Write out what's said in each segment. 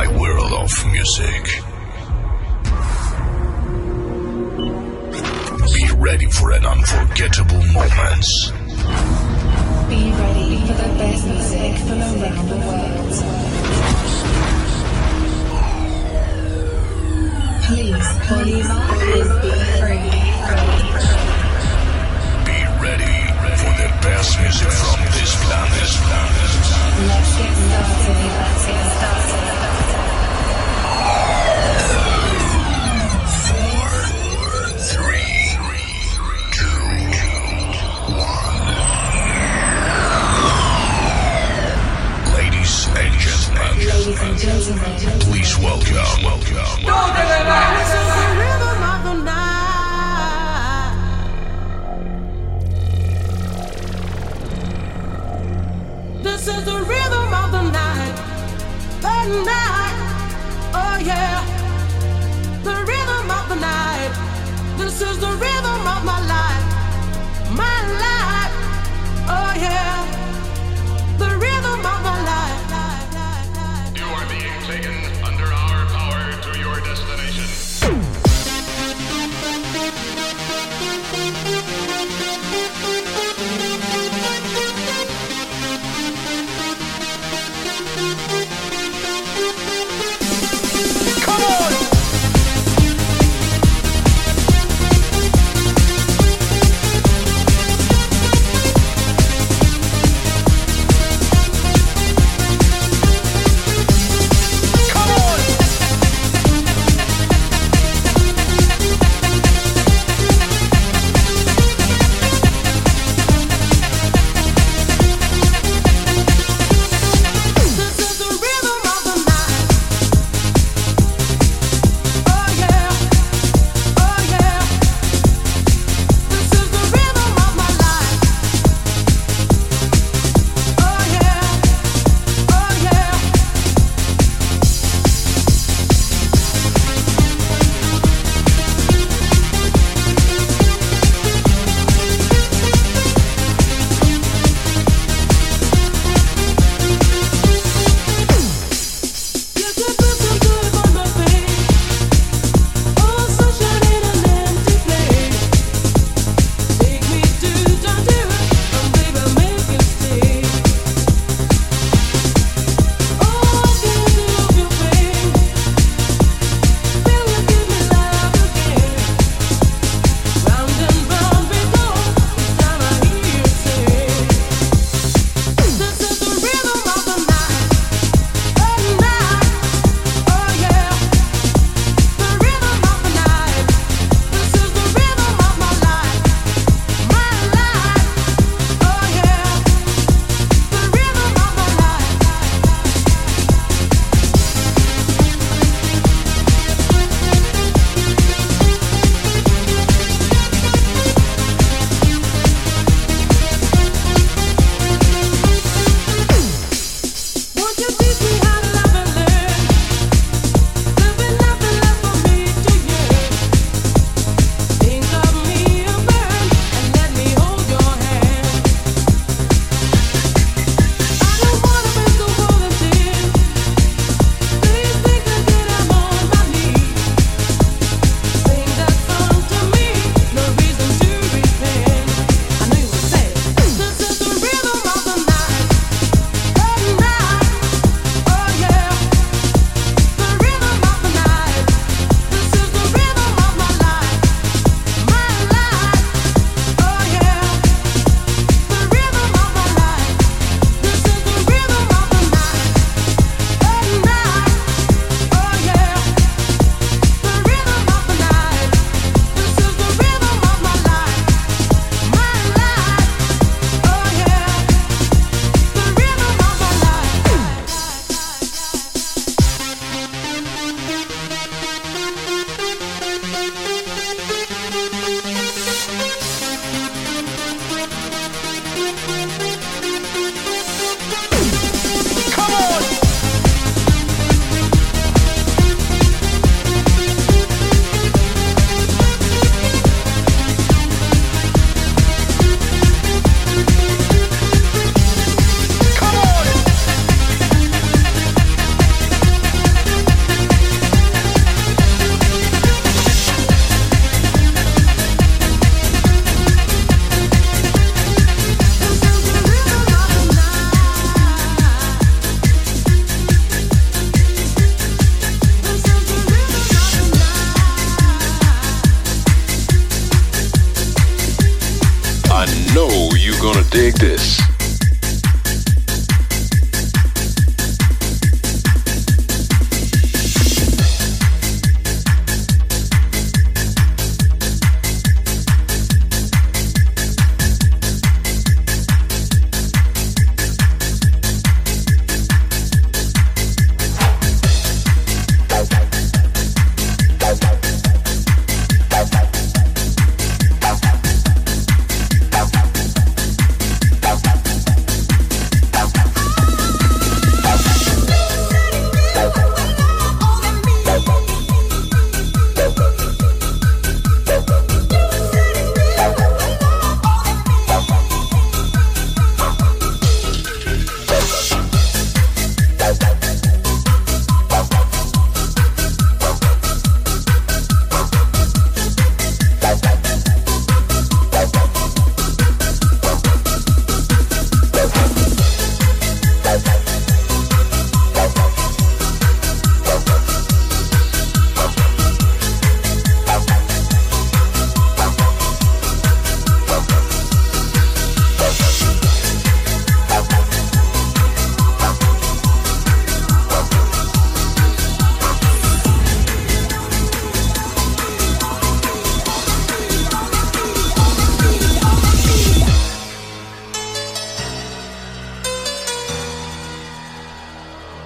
my world of music. Be ready for an unforgettable moments. Be ready for the best music from around the world. Please, up and be free. Be ready for the best music from this planet. Let's get started. Let's get started. And gentlemen, please welcome, welcome. This is the rhythm of the night. This is the rhythm of the night. The night. Oh yeah. The rhythm of the night. This is the rhythm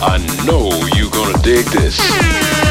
I know you're gonna dig this.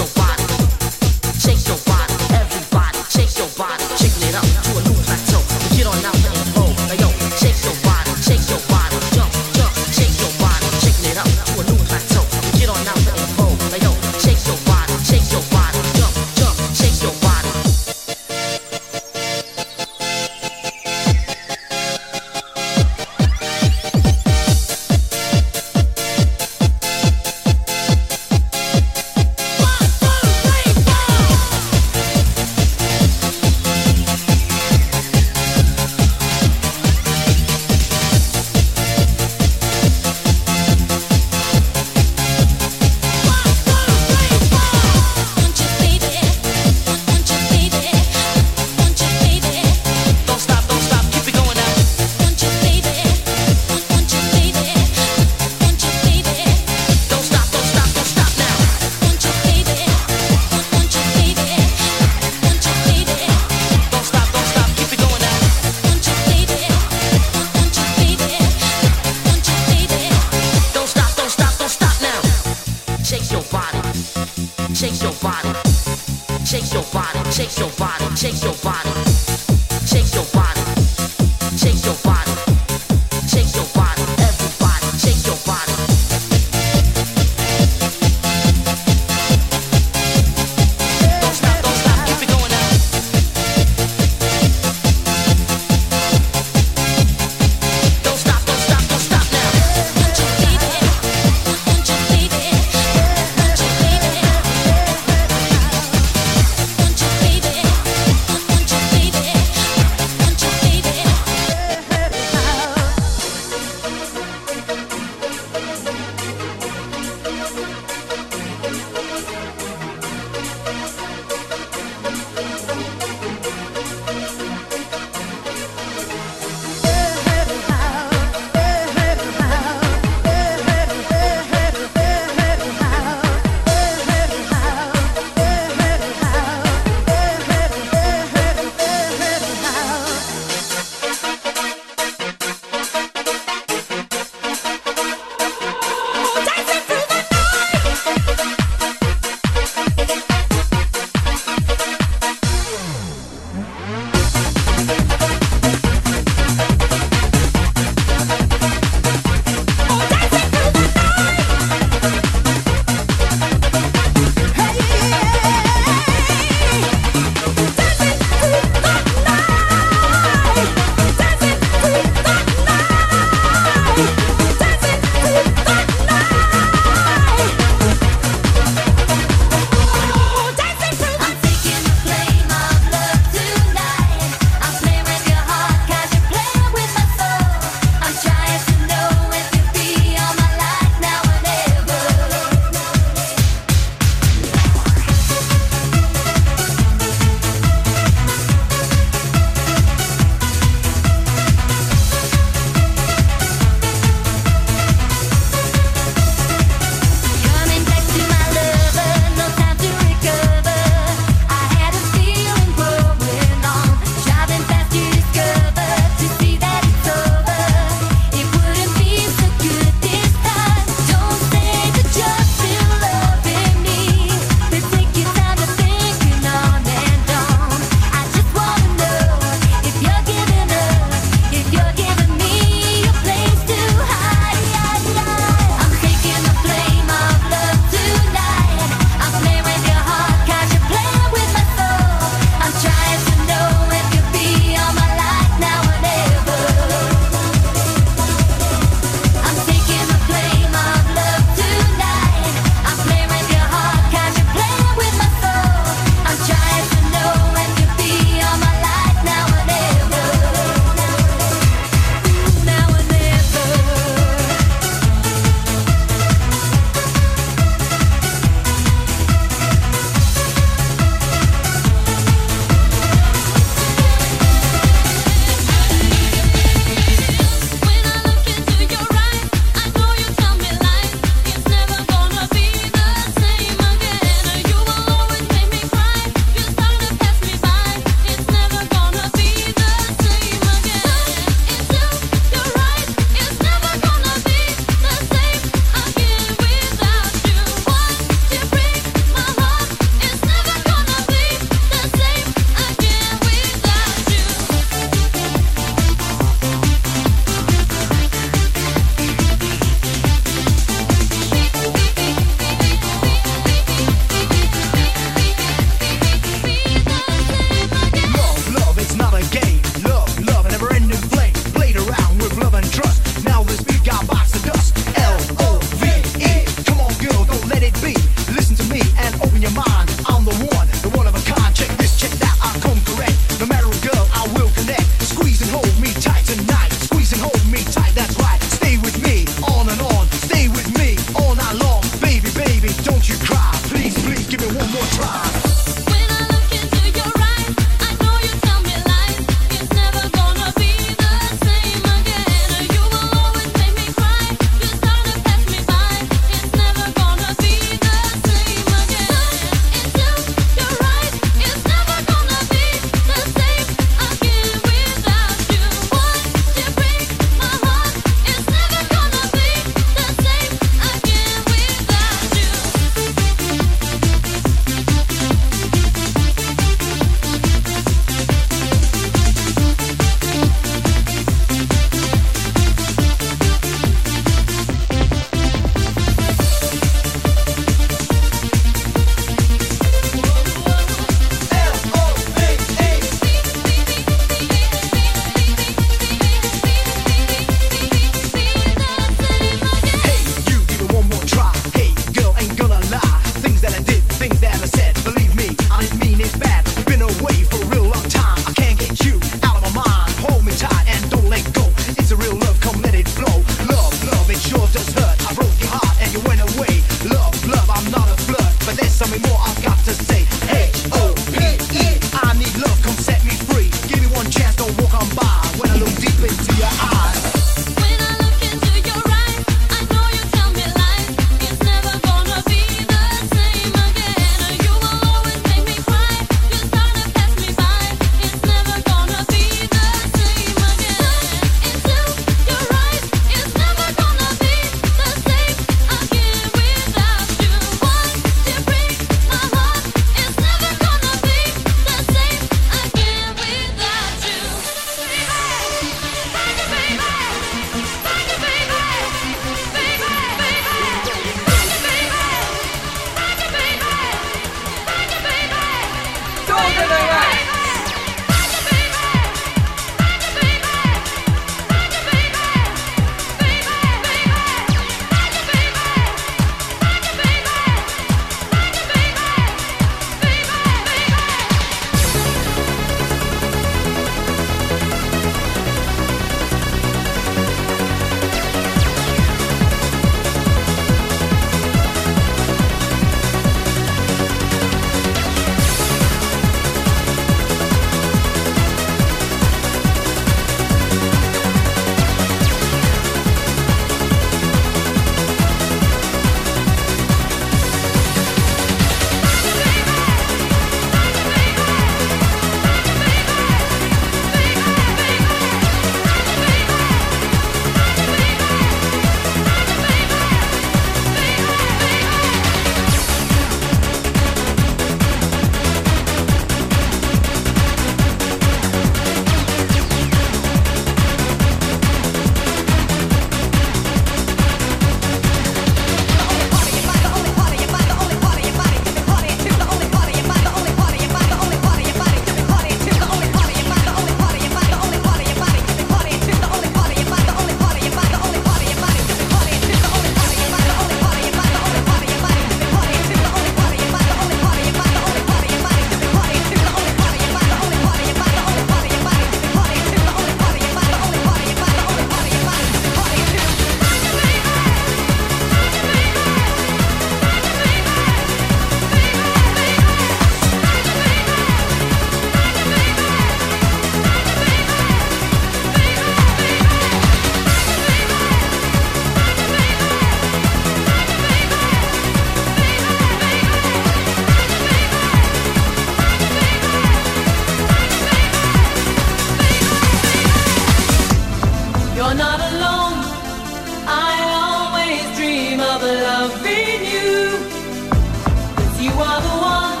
the one,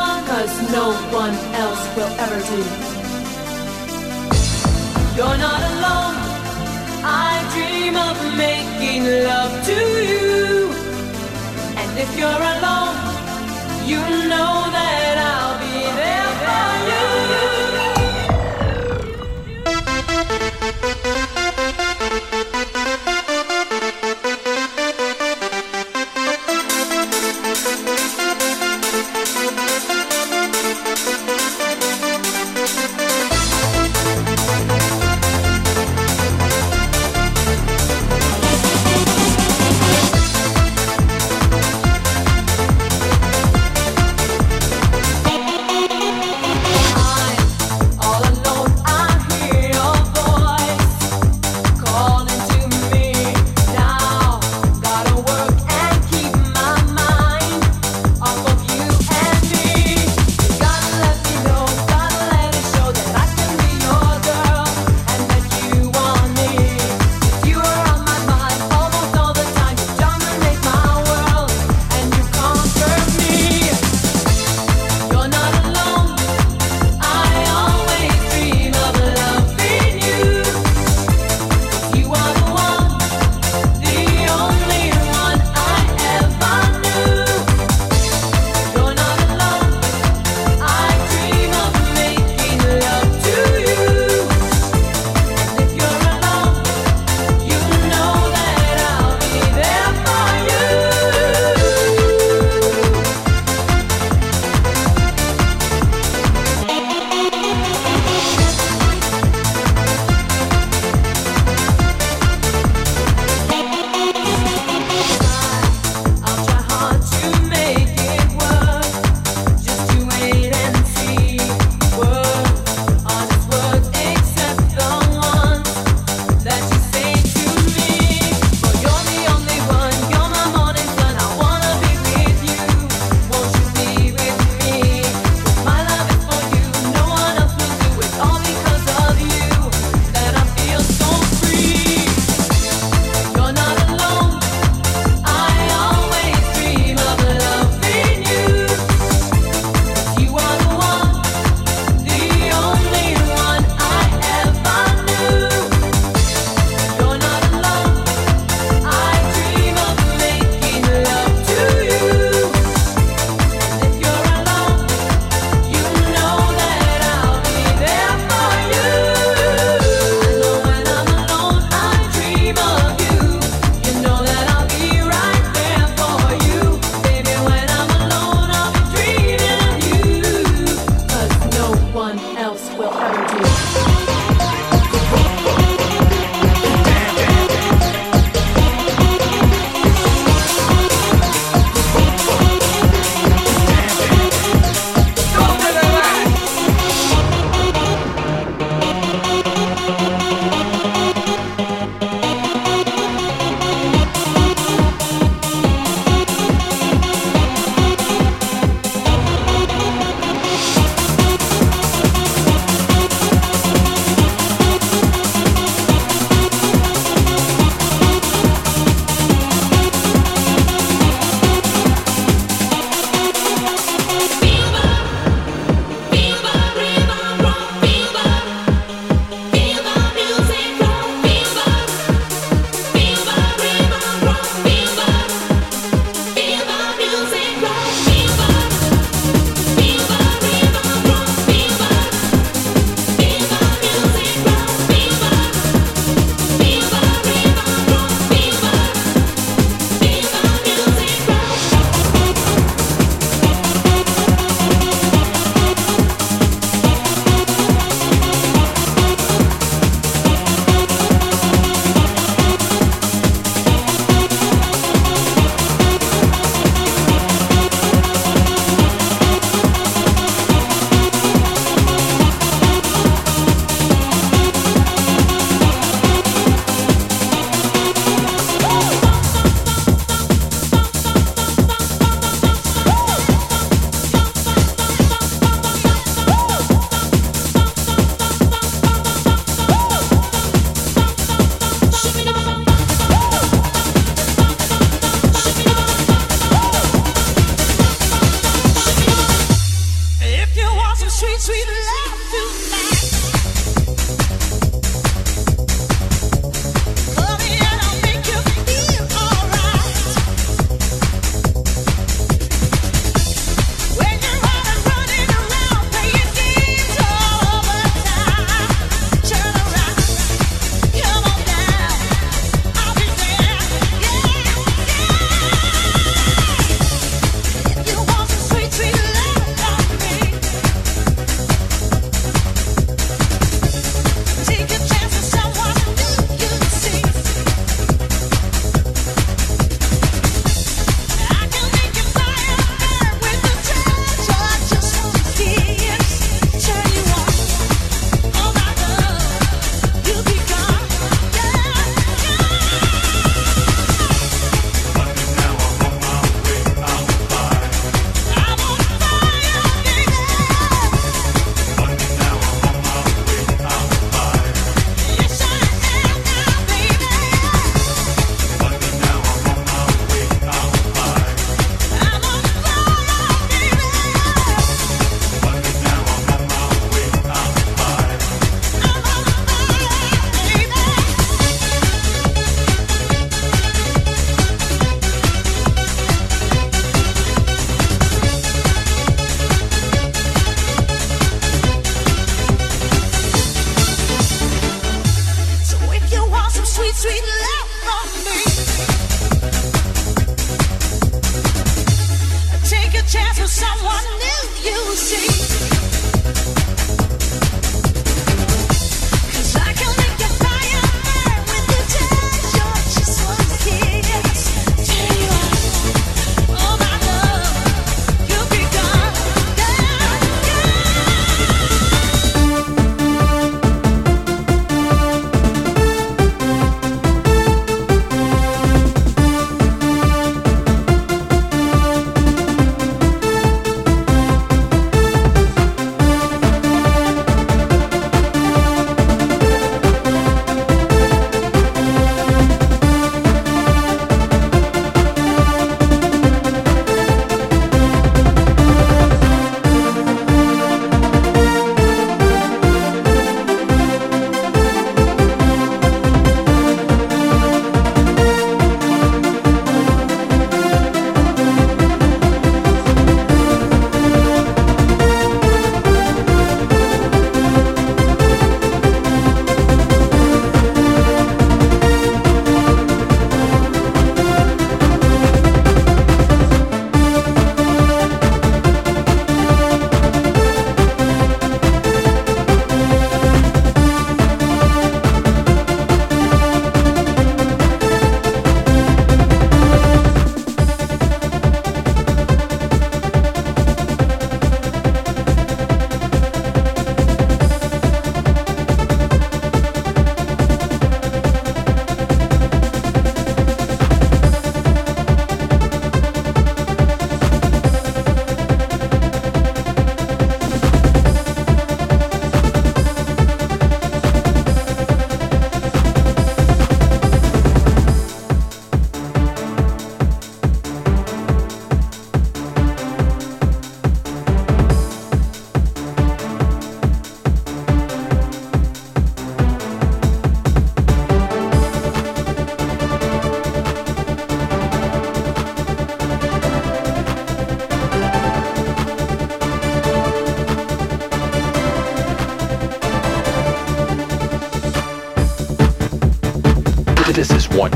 one, cause no one else will ever do. You're not alone, I dream of making love to you. And if you're alone, you know that.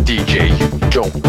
DJ you